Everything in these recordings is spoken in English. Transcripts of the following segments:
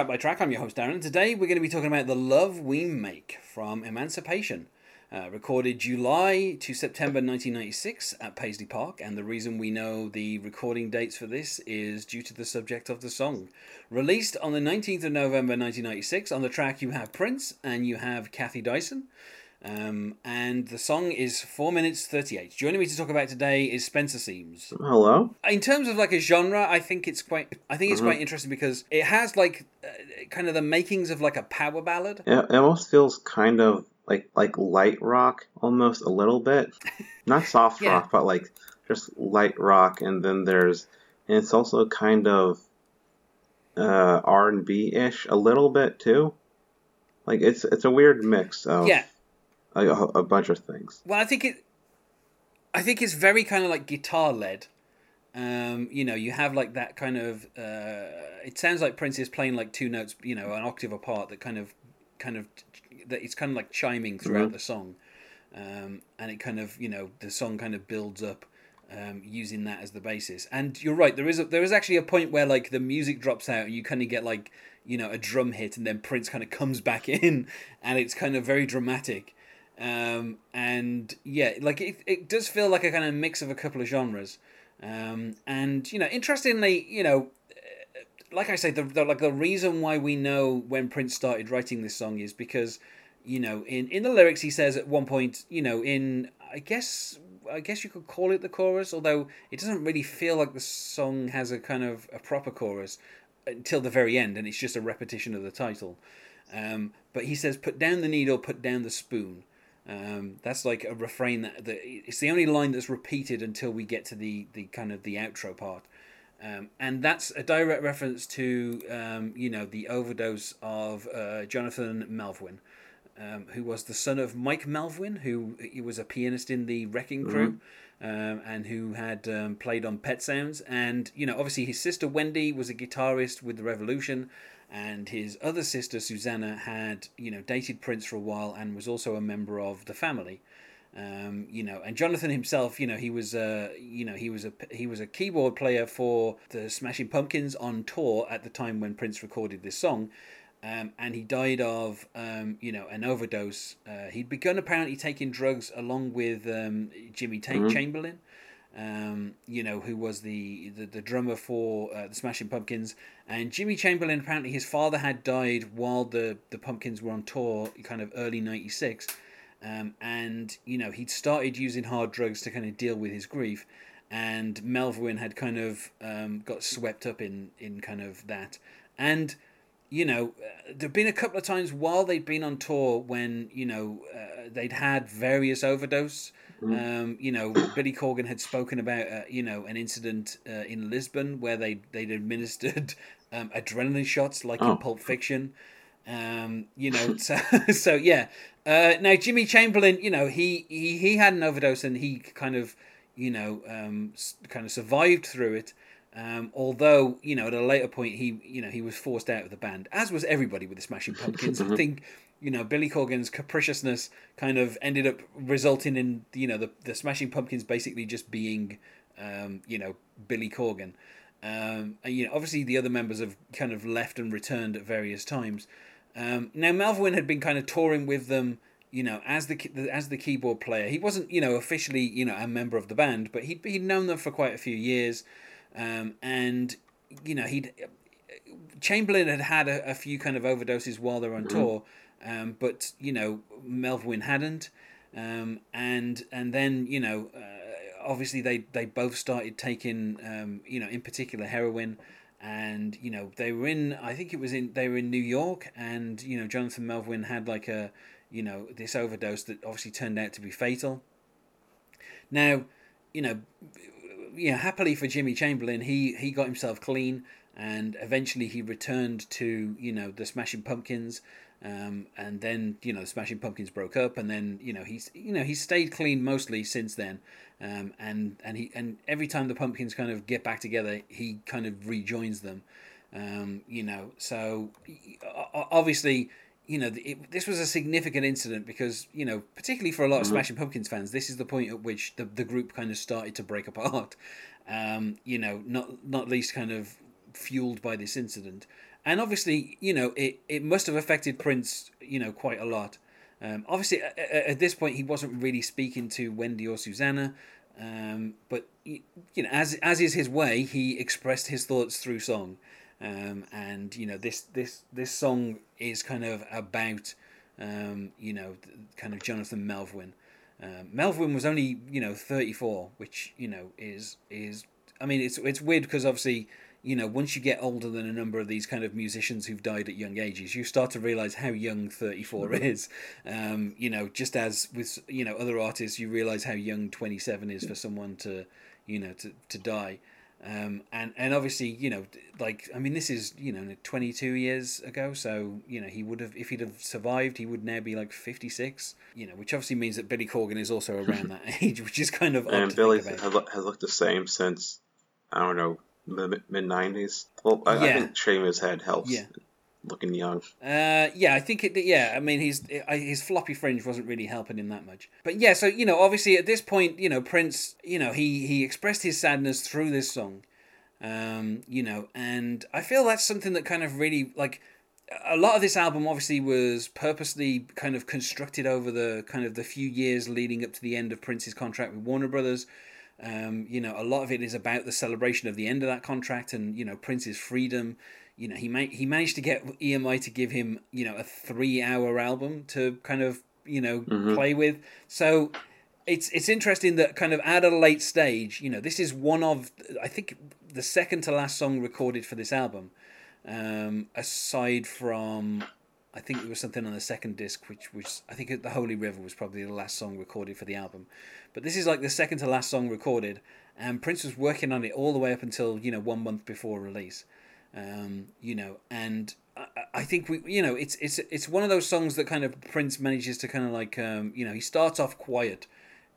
Track by Track. I'm your host Darren. Today we're going to be talking about the love we make from Emancipation, uh, recorded July to September 1996 at Paisley Park. And the reason we know the recording dates for this is due to the subject of the song. Released on the 19th of November 1996. On the track you have Prince and you have Kathy Dyson. Um, and the song is 4 minutes 38. Joining me to talk about today is Spencer Seams Hello. in terms of like a genre, I think it's quite. I think it's quite interesting because it has like uh, kind of the makings of like a power ballad. It, it almost feels kind of like like light rock, almost a little bit. Not soft Yeah. rock, but like just light rock. And then there's, and it's also kind of uh, R and B ish a little bit too. Like it's it's a weird mix of Yeah. A, a bunch of things. Well, I think it. I think it's very kind of like guitar led. Um, you know, you have like that kind of. Uh, it sounds like Prince is playing like two notes, you know, an octave apart. That kind of, kind of, that it's kind of like chiming throughout the song, um, and it kind of, you know, the song kind of builds up. Um, using that as the basis, and you're right. There is a, there is actually a point where like the music drops out, and you kind of get like you know a drum hit, and then Prince kind of comes back in, and it's kind of very dramatic. Um, and yeah, like it, it does feel like a kind of mix of a couple of genres. Um, and you know, interestingly, you know, uh, like I say, the, the like the reason why we know when Prince started writing this song is because, you know, in in the lyrics he says at one point, you know, in I guess I guess you could call it the chorus, although it doesn't really feel like the song has a kind of a proper chorus until the very end, and it's just a repetition of the title. Um, but he says, "Put down the needle, put down the spoon." Um, that's like a refrain that, that it's the only line that's repeated until we get to the the kind of the outro part. Um, and that's a direct reference to um, you know the overdose of uh, Jonathan Melvoin, um, who was the son of Mike Melvoin, who he was a pianist in the Wrecking Crew, um, and who had um, played on Pet Sounds. And you know, obviously, his sister Wendy was a guitarist with the Revolution, and his other sister Susanna had you know dated Prince for a while and was also a member of the family. Um, you know, and Jonathan himself, you know, he was, uh, you know, he was a he was a keyboard player for the Smashing Pumpkins on tour at the time when Prince recorded this song, um, and he died of, um, you know, an overdose. Uh, he'd begun apparently taking drugs along with um, Jimmy Ta- Chamberlin, um, you know, who was the, the, the drummer for uh, the Smashing Pumpkins. And Jimmy Chamberlin, apparently his father had died while the, the Pumpkins were on tour, kind of early 96. Um, and, you know, he'd started using hard drugs to kind of deal with his grief. And Melvoin had kind of um, got swept up in, in kind of that. And, you know, uh, there've been a couple of times while they'd been on tour when, you know, uh, they'd had various overdose. Um, you know, Billy Corgan had spoken about, uh, you know, an incident uh, in Lisbon where they they'd administered um, adrenaline shots, like in Oh. Pulp Fiction. Um, you know, so so yeah. Uh, now Jimmy Chamberlin, you know, he, he he had an overdose and he kind of, you know, um, kind of survived through it. Um, although you know, at a later point, he you know he was forced out of the band, as was everybody with the Smashing Pumpkins. I think you know Billy Corgan's capriciousness kind of ended up resulting in you know the the Smashing Pumpkins basically just being um, you know Billy Corgan. Um, and, you know, obviously the other members have kind of left and returned at various times. Um, now Melvoin had been kind of touring with them, you know, as the as the keyboard player. He wasn't, you know, officially, you know, a member of the band, but he'd he'd known them for quite a few years, um, and you know he'd Chamberlin had had a, a few kind of overdoses while they were on tour, um, but you know Melvoin hadn't, um, and and then you know uh, obviously they they both started taking um, you know in particular heroin, and you know they were in I think it was in they were in New York, and you know Jonathan Melvoin had like a you know this overdose that obviously turned out to be fatal. Now, you know, you know, happily for Jimmy Chamberlin, he he got himself clean, and eventually he returned to you know the Smashing Pumpkins. Um, and then you know, the Smashing Pumpkins broke up, and then you know he's you know he's stayed clean mostly since then. Um, and and he and every time the Pumpkins kind of get back together, he kind of rejoins them. Um, you know, so obviously, you know, it, this was a significant incident because you know, particularly for a lot of Smashing Pumpkins fans, this is the point at which the the group kind of started to break apart. Um, you know, not not least kind of fueled by this incident, and obviously, you know, it it must have affected Prince, you know, quite a lot. Um, obviously, at, at this point, he wasn't really speaking to Wendy or Susanna, um, but you know, as as is his way, he expressed his thoughts through song, um, and you know, this this this song is kind of about, um, you know, kind of Jonathan Melvoin. Um, Melvoin was only you know thirty four, which you know is is I mean it's it's weird because obviously you know once you get older than a number of these kind of musicians who've died at young ages, you start to realize how young thirty four is. Um, you know, just as with you know other artists, you realize how young twenty seven is for someone to you know to to die. Um, and and obviously you know like I mean this is you know 22 years ago so you know he would have if he'd have survived he would now be like 56 you know which obviously means that Billy Corgan is also around that age which is kind of and Billy has, has looked the same since I don't know mid nineties. Well, I, I think shaving his head helps. Yeah. Looking young. Uh, yeah, I think it. Yeah, I mean, his his floppy fringe wasn't really helping him that much. But yeah, so you know, obviously at this point, you know, Prince, you know, he he expressed his sadness through this song, um, you know, and I feel that's something that kind of really like a lot of this album obviously was purposely kind of constructed over the kind of the few years leading up to the end of Prince's contract with Warner Brothers. Um, you know, a lot of it is about the celebration of the end of that contract and you know Prince's freedom. You know, he ma- he managed to get EMI to give him you know a three hour album to kind of you know play with. So it's it's interesting that kind of at a late stage, you know, this is one of I think the second to last song recorded for this album, um, aside from I think it was something on the second disc, which was I think the Holy River was probably the last song recorded for the album, but this is like the second to last song recorded, and Prince was working on it all the way up until you know one month before release, um, you know, and I, I think we you know it's it's it's one of those songs that kind of Prince manages to kind of like um, you know he starts off quiet,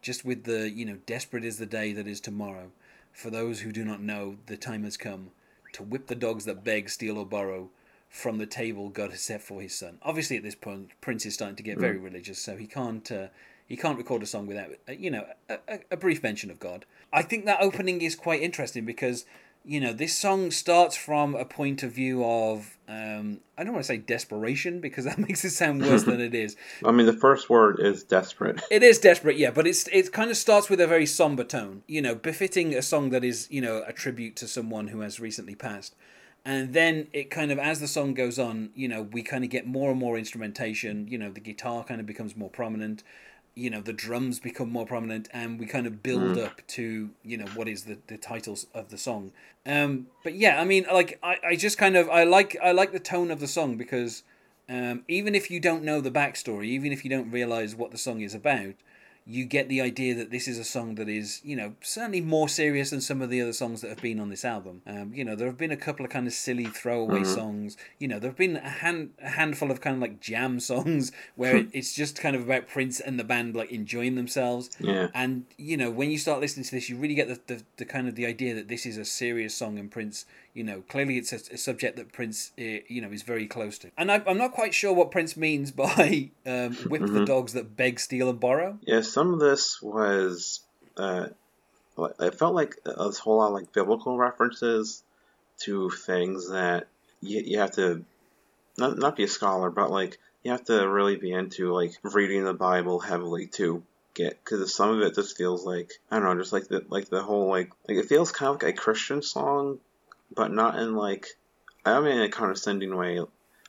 just with the you know desperate is the day that is tomorrow, for those who do not know the time has come, to whip the dogs that beg, steal or borrow from the table God has set for his son. Obviously, at this point, Prince is starting to get very religious, so he can't uh, he can't record a song without uh, you know a, a, a brief mention of God. I think that opening is quite interesting because you know this song starts from a point of view of um, I don't want to say desperation because that makes it sound worse than it is. I mean, the first word is desperate. It is desperate, yeah, but it's it kind of starts with a very somber tone, you know, befitting a song that is, you know, a tribute to someone who has recently passed. And then it kind of, as the song goes on, you know, we kind of get more and more instrumentation. You know, the guitar kind of becomes more prominent. You know, the drums become more prominent, and we kind of build up to you know what is the the titles of the song. Um, but yeah, I mean, like I, I just kind of I like I like the tone of the song because um, even if you don't know the backstory, even if you don't realize what the song is about, you get the idea that this is a song that is, you know, certainly more serious than some of the other songs that have been on this album. Um, you know, there have been a couple of kind of silly throwaway songs. You know, there have been a, hand, a handful of kind of like jam songs where it, it's just kind of about Prince and the band like enjoying themselves. Yeah. And you know, when you start listening to this, you really get the, the, the kind of the idea that this is a serious song, and Prince, you know, clearly it's a, a subject that Prince, uh, you know, is very close to. And I, I'm not quite sure what Prince means by um, whip the dogs that beg, steal, and borrow. Yeah, some of this was. Uh, it felt like a whole lot of like biblical references to things that you, you have to not not be a scholar, but like you have to really be into like reading the Bible heavily to get because some of it just feels like I don't know, just like the like the whole like like it feels kind of like a Christian song, but not in like I don't mean in a condescending way,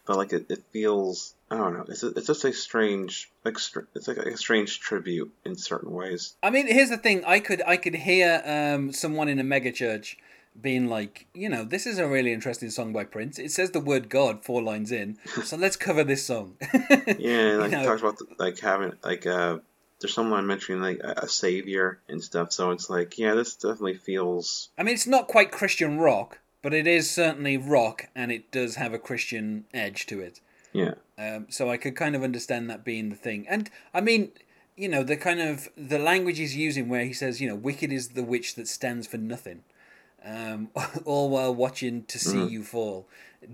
but like it, it feels I don't know. It's a, it's just a strange like it's like a strange tribute in certain ways. I mean, here's the thing: I could I could hear um, someone in a megachurch being like, you know, this is a really interesting song by Prince. It says the word God four lines in, so let's cover this song. Yeah, and, like You it know, talks about like having like uh there's someone mentioning like a, a savior and stuff. So it's like yeah, this definitely feels I mean, it's not quite Christian rock, but it is certainly rock, and it does have a Christian edge to it. Yeah. Um, so I could kind of understand that being the thing. And I mean, you know, the kind of the language he's using where he says, you know, wicked is the witch that stands for nothing. Um, all while watching to see you fall,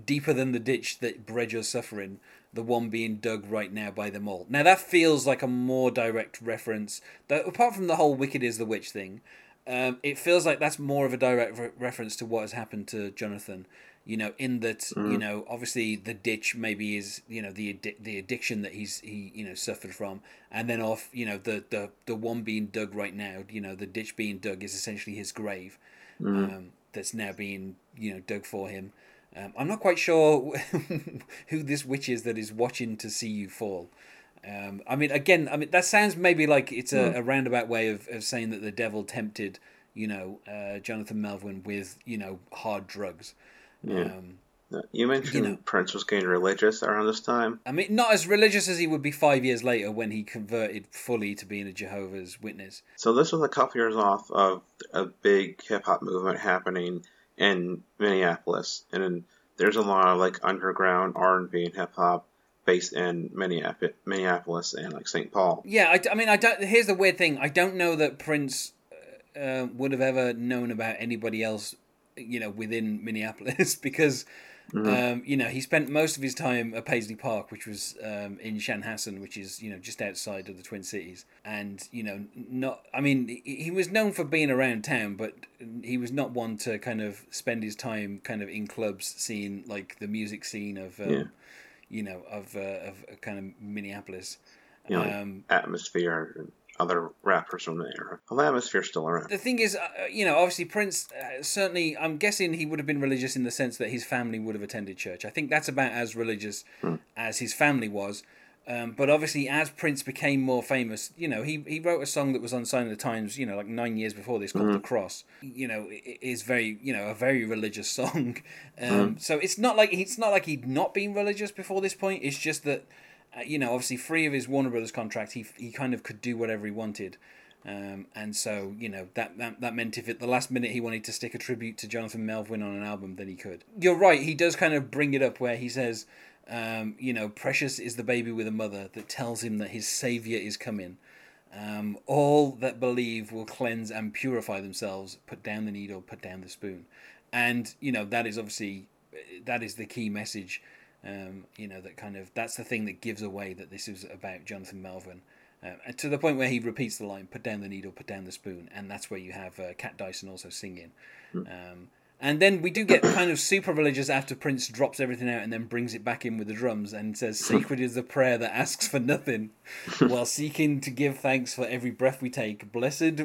deeper than the ditch that bred your suffering, the one being dug right now by them all. Now that feels like a more direct reference. That apart from the whole "wicked is the witch" thing, um, it feels like that's more of a direct re- reference to what has happened to Jonathan. You know, in that you know, obviously the ditch maybe is you know the addi- the addiction that he's he you know suffered from, and then off you know the the the one being dug right now. You know, the ditch being dug is essentially his grave, um, that's now being you know dug for him. Um, I'm not quite sure who this witch is that is watching to see you fall. Um, I mean, again, I mean that sounds maybe like it's a, a roundabout way of, of saying that the devil tempted, you know, uh, Jonathan Melvoin with you know hard drugs. Um, You mentioned know. Prince was getting religious around this time. I mean, not as religious as he would be five years later when he converted fully to being a Jehovah's Witness. So this was a couple years off of a big hip hop movement happening in Minneapolis, and then there's a lot of like underground R and B and hip hop based in Minneapolis, Minneapolis and like St. Paul. Yeah, I, I mean, I don't. Here's the weird thing: I don't know that Prince uh, would have ever known about anybody else, you know, within Minneapolis because, um, you know, he spent most of his time at Paisley Park, which was um, in Chanhassen, which is you know just outside of the Twin Cities, and you know, not. I mean, he, he was known for being around town, but he was not one to kind of spend his time kind of in clubs, seeing like the music scene of. Um, Yeah. You know, of uh, of kind of Minneapolis. You know, like Um, Atmosphere and other rappers from the era. Well, Atmosphere's still around. the thing is, uh, you know, obviously Prince uh, certainly. I'm guessing he would have been religious in the sense that his family would have attended church. I think that's about as religious as his family was. Um, but obviously, as Prince became more famous, you know, he, he wrote a song that was on Sign of the Times, you know, like nine years before this, called "The Cross." You know, i- i- is very, you know, a very religious song. Um, So it's not like it's not like he'd not been religious before this point. It's just that, uh, you know, obviously free of his Warner Brothers contract, he he kind of could do whatever he wanted. Um, and so, you know, that, that that meant if at the last minute he wanted to stick a tribute to Jonathan Melvoin on an album, then he could. You're right, he does kind of bring it up where he says, um, you know, precious is the baby with a mother that tells him that his savior is coming. Um, all that believe will cleanse and purify themselves. Put down the needle, put down the spoon, and you know that is obviously that is the key message. Um, you know that kind of that's the thing that gives away that this is about Jonathan Melvoin. Um, and to the point where he repeats the line, "Put down the needle, put down the spoon," and that's where you have uh, Cat Dyson also singing. Um, and then we do get kind of super religious after Prince drops everything out and then brings it back in with the drums and says, "Sacred is the prayer that asks for nothing, while seeking to give thanks for every breath we take. Blessed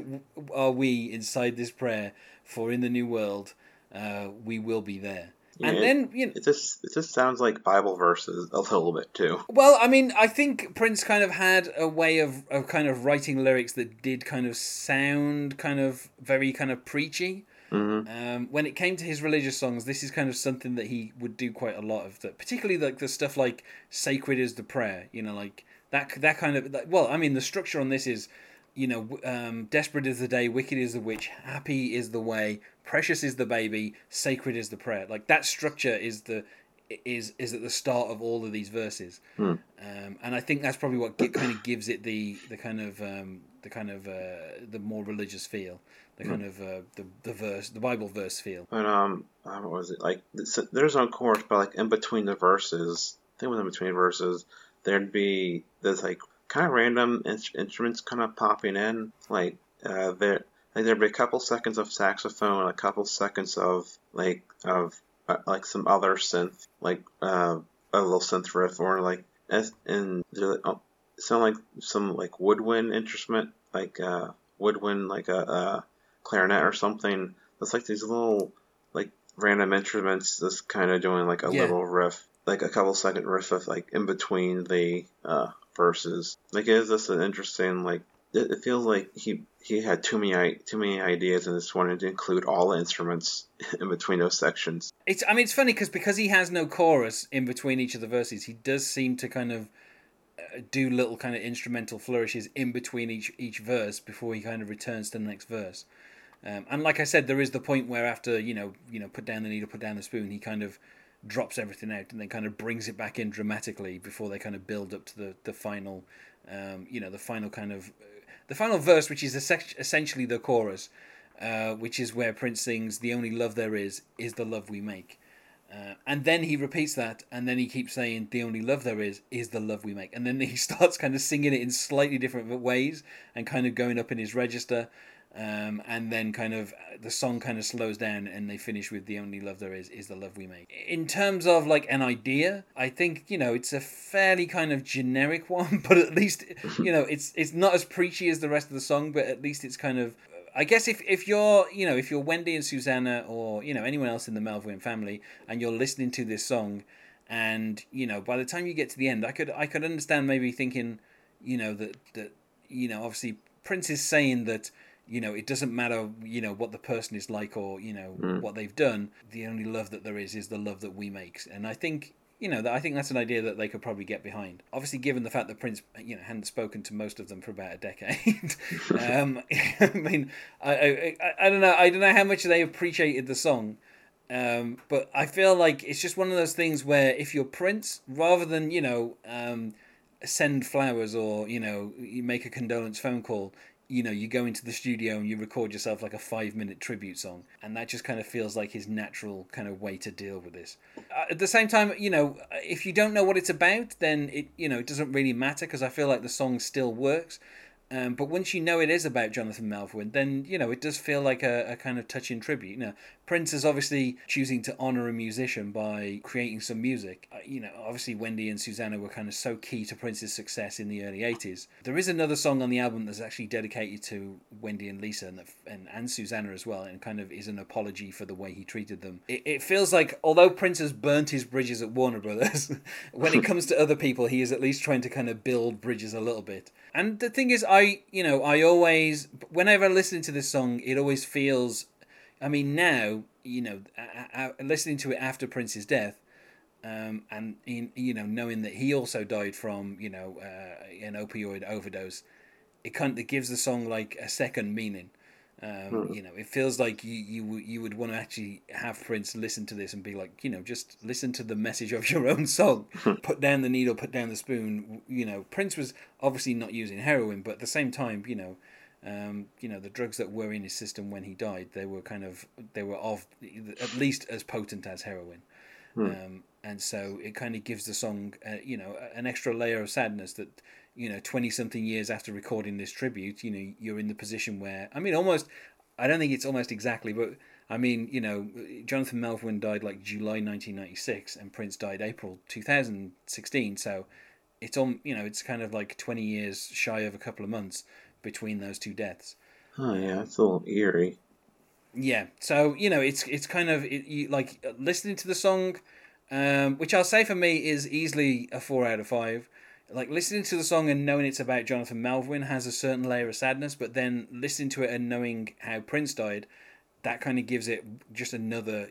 are we inside this prayer, for in the new world uh, we will be there." and then you know, It just it just sounds like Bible verses a little bit too. well, I mean, I think Prince kind of had a way of, of kind of writing lyrics that did kind of sound kind of very kind of preachy. Um, when it came to his religious songs, this is kind of something that he would do quite a lot of. That particularly like the stuff like "Sacred is the Prayer," you know, like that that kind of. Like, well, I mean, the structure on this is, you know, um, "Desperate is the day, wicked is the witch, happy is the way, precious is the baby, sacred is the prayer." Like that structure is the is is at the start of all of these verses, um, and I think that's probably what kind of gives it the the kind of um, the kind of uh, the more religious feel, the kind of uh, the the verse, the Bible verse feel. But um, uh, what was it like? There's no chorus, but like in between the verses, I think it was in between verses, there'd be there's like kind of random in- instruments kind of popping in, like uh, there. Like there'd be a couple seconds of saxophone, a couple seconds of like of uh, like some other synth, like uh, a little synth riff, or like and there- oh, sound like some like woodwind instrument, like uh, woodwind, like a, a clarinet or something. It's like these little like random instruments just kind of doing like a Yeah. little riff, like a couple second riff of like in between the uh, verses. Like, is this an interesting like? It, it feels like he he had too many too many ideas and just wanted to include all the instruments in between those sections. It's I mean it's funny because because he has no chorus in between each of the verses, he does seem to kind of uh, do little kind of instrumental flourishes in between each each verse before he kind of returns to the next verse. Um, and like I said, there is the point where after you know you know put down the needle, put down the spoon, he kind of drops everything out and then kind of brings it back in dramatically before they kind of build up to the the final, um, you know, the final kind of the final verse, which is essentially the chorus, uh, which is where Prince sings, "The only love there is is the love we make." Uh, and then he repeats that, and then he keeps saying, "The only love there is is the love we make." And then he starts kind of singing it in slightly different ways, and kind of going up in his register. Um, and then kind of the song kind of slows down, and they finish with "The only love there is is the love we make." In terms of like an idea, I think you know it's a fairly kind of generic one, but at least you know it's it's not as preachy as the rest of the song, but at least it's kind of I guess if, if you're you know if you're Wendy and Susanna or you know anyone else in the Melvoin family and you're listening to this song and you know by the time you get to the end I could I could understand maybe thinking you know that that you know obviously Prince is saying that you know it doesn't matter you know what the person is like or you know Mm. what they've done. The only love that there is is the love that we make. And I think you know that I think that's an idea that they could probably get behind. Obviously given the fact that Prince you know hadn't spoken to most of them for about a decade. Um, I mean I, I I- I don't know. I don't know how much they appreciated the song. Um, but I feel like it's just one of those things where if you're Prince, rather than you know um, send flowers or you know you make a condolence phone call, you know you go into the studio and you record yourself like a five minute tribute song, and that just kind of feels like his natural kind of way to deal with this. Uh, at the same time, you know if you don't know what it's about, then it you know it doesn't really matter because I feel like the song still works. Um, but once you know it is about Jonathan Melvoin, then you know it does feel like a, a kind of touching tribute. You know, Prince is obviously choosing to honor a musician by creating some music. Uh, you know, obviously Wendy and Susanna were kind of so key to Prince's success in the early '80s. There is another song on the album that's actually dedicated to Wendy and Lisa and, the, and and Susanna as well, and kind of is an apology for the way he treated them. It, it feels like although Prince has burnt his bridges at Warner Brothers, when it comes to other people, he is at least trying to kind of build bridges a little bit. And the thing is, I you know I always whenever I listen to this song, it always feels. I mean, now you know, a- a- listening to it after Prince's death, um, and in, you know, knowing that he also died from you know uh, an opioid overdose, it kind of gives the song like a second meaning. Um, You know, it feels like you you you would want to actually have Prince listen to this and be like, you know, just listen to the message of your own song. put down the needle, put down the spoon. You know, Prince was obviously not using heroin, but at the same time, you know, um, you know, the drugs that were in his system when he died, they were kind of they were of at least as potent as heroin. Um, and so it kind of gives the song, uh, you know, an extra layer of sadness that, you know, 20 something years after recording this tribute, you know, you're in the position where, I mean, almost, I don't think it's almost exactly, but I mean, you know, Jonathan Melvoin died like July 1996 and Prince died April 2016. So it's on, you know, it's kind of like 20 years shy of a couple of months between those two deaths. Oh yeah, it's a little eerie. Yeah, so you know, it's it's kind of it, you, like listening to the song, um, which I'll say for me is easily a four out of five. Like listening to the song and knowing it's about Jonathan Melvoin has a certain layer of sadness, but then listening to it and knowing how Prince died, that kind of gives it just another.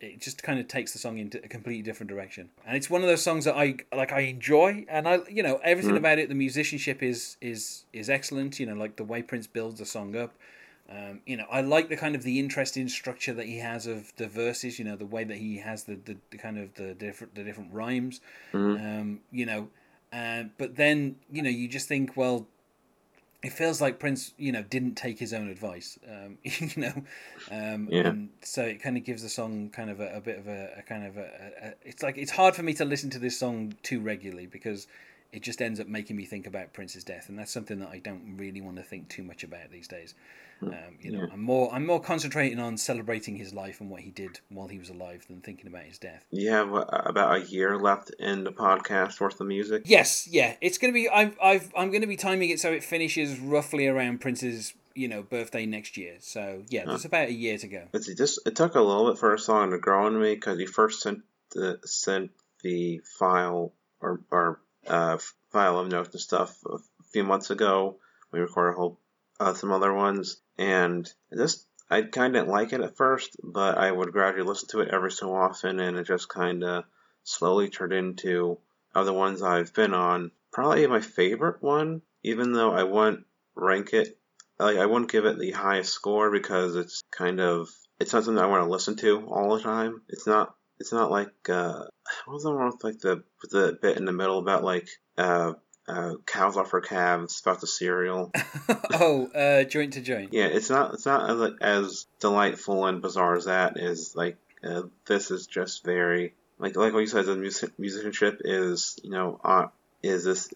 It just kind of takes the song into a completely different direction, and it's one of those songs that I like. I enjoy, and I, you know, everything about it. The musicianship is is is excellent. You know, like the way Prince builds the song up. Um, you know, I like the kind of the interesting structure that he has of the verses. You know, the way that he has the, the, the kind of the different the different rhymes. Um, you know, uh, but then you know you just think, well, it feels like Prince, you know, didn't take his own advice. Um, you know, um, Yeah. and so it kind of gives the song kind of a, a bit of a, a kind of a, a, a. It's like it's hard for me to listen to this song too regularly because it just ends up making me think about Prince's death, and that's something that I don't really want to think too much about these days. Um, you know, Yeah. I'm more I'm more concentrating on celebrating his life and what he did while he was alive than thinking about his death. You have uh, about a year left in the podcast worth of music. Yes, yeah, it's gonna be. I've, I've I'm gonna be timing it so it finishes roughly around Prince's you know birthday next year. So yeah, there's about a year to go. It's it just it took a little bit for a song to grow on me because he first sent the sent the file or or uh, file of notes and stuff a few months ago. We recorded a whole uh, some other ones, and just I kind of didn't like it at first, but I would gradually listen to it every so often, and it just kind of slowly turned into of the ones I've been on. Probably my favorite one, even though I wouldn't rank it like I wouldn't give it the highest score because it's kind of it's not something I want to listen to all the time. It's not it's not like uh, what was the one with like the with the bit in the middle about like uh, uh, cows off her calves about the cereal. oh, uh, joint to joint. Yeah, it's not it's not as, as delightful and bizarre as that is. Like uh, this is just very like like what you said. The music, musicianship is you know on is this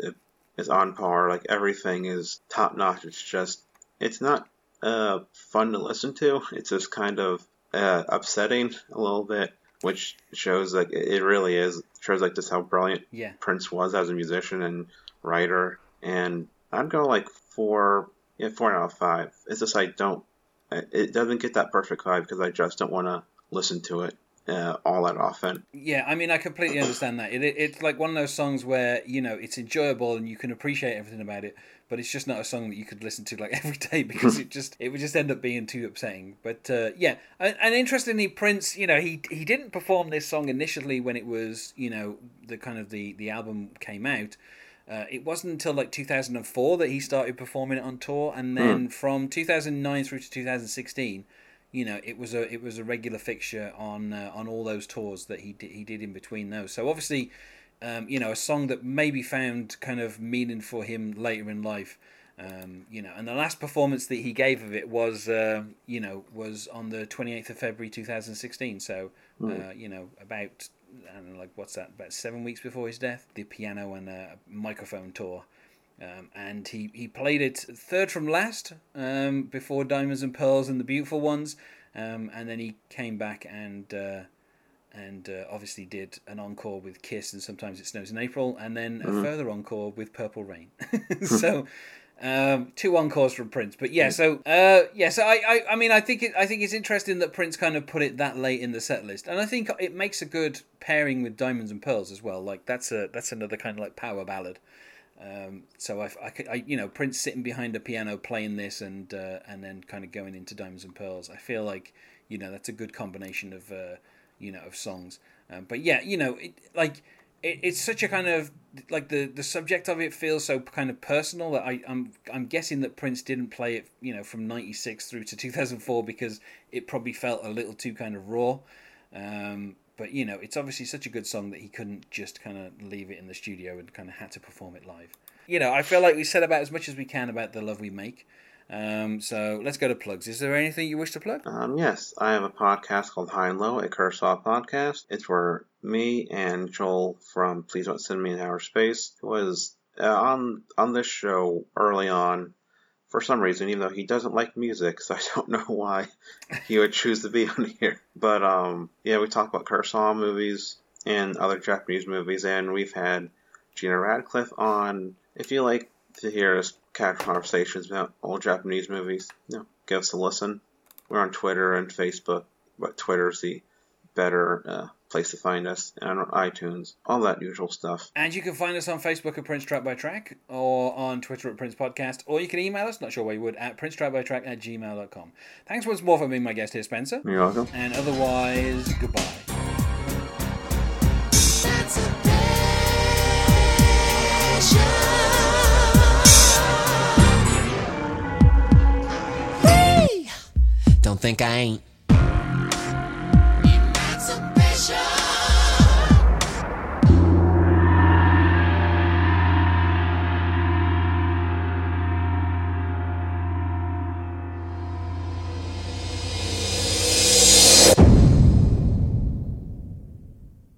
is on par. Like everything is top notch. It's just it's not uh, fun to listen to. It's just kind of uh, upsetting a little bit, which shows like it really is shows like just how brilliant Yeah. Prince was as a musician and writer. And I'd go like four, yeah, four out of five. It's just I don't, it doesn't get that perfect vibe because I just don't want to listen to it uh, all that often. Yeah, I mean, I completely understand that. It, it, it's like one of those songs where you know it's enjoyable and you can appreciate everything about it, but it's just not a song that you could listen to like every day because it just it would just end up being too upsetting. But uh, yeah, and, and interestingly, Prince, you know, he he didn't perform this song initially when it was you know the kind of the the album came out. Uh, it wasn't until like 2004 that he started performing it on tour, and then from 2009 through to 2016 you know it was a it was a regular fixture on uh, on all those tours that he did, he did in between those. So obviously, um, you know, a song that maybe found kind of meaning for him later in life. Um, you know, and the last performance that he gave of it was, uh, you know, was on the 28th of February 2016. So, uh, you know, about, I don't know, like, what's that, about seven weeks before his death, the piano and uh, microphone tour. Um, and he, he played it third from last um, before Diamonds and Pearls and the Beautiful Ones. Um, and then he came back and uh, and uh, obviously did an encore with Kiss and Sometimes It Snows in April, and then a further encore with Purple Rain. so um, two encores from Prince, but yeah. So uh, yeah, so I, I I mean I think it, I think it's interesting that Prince kind of put it that late in the set list, and I think it makes a good pairing with Diamonds and Pearls as well. Like that's a that's another kind of like power ballad. Um, so I, I, I, you know, Prince sitting behind a piano playing this and uh, and then kind of going into Diamonds and Pearls. I feel like you know that's a good combination of uh, you know of songs. Um, but yeah, you know, it, like it, it's such a kind of like the the subject of it feels so kind of personal that I I'm I'm guessing that Prince didn't play it you know from '96 through to 2004 because it probably felt a little too kind of raw. Um, but you know, it's obviously such a good song that he couldn't just kind of leave it in the studio and kind of had to perform it live. You know, I feel like we said about as much as we can about the love we make. Um, so let's go to plugs. Is there anything you wish to plug? Um, yes, I have a podcast called High and Low, a Kurosawa podcast. It's where me and Joel from Please Don't Send Me in Outer Space was uh, on on this show early on. For some reason, even though he doesn't like music, so I don't know why he would choose to be on here. But um, yeah, we talk about Kurosawa movies and other Japanese movies, and we've had Gina Radcliffe on. If you like to hear us catch conversations about old Japanese movies, you know, give us a listen. We're on Twitter and Facebook, but Twitter's the better uh, place to find us, and on iTunes, all that usual stuff. And you can find us on Facebook at Prince Track by Track or on Twitter at Prince Podcast, or you can email us, not sure why you would, at princetrackbytrack at gmail.com. Thanks once more for being my guest here, Spencer. You're welcome. And otherwise, goodbye. That's a pleasure. Free Don't think I ain't.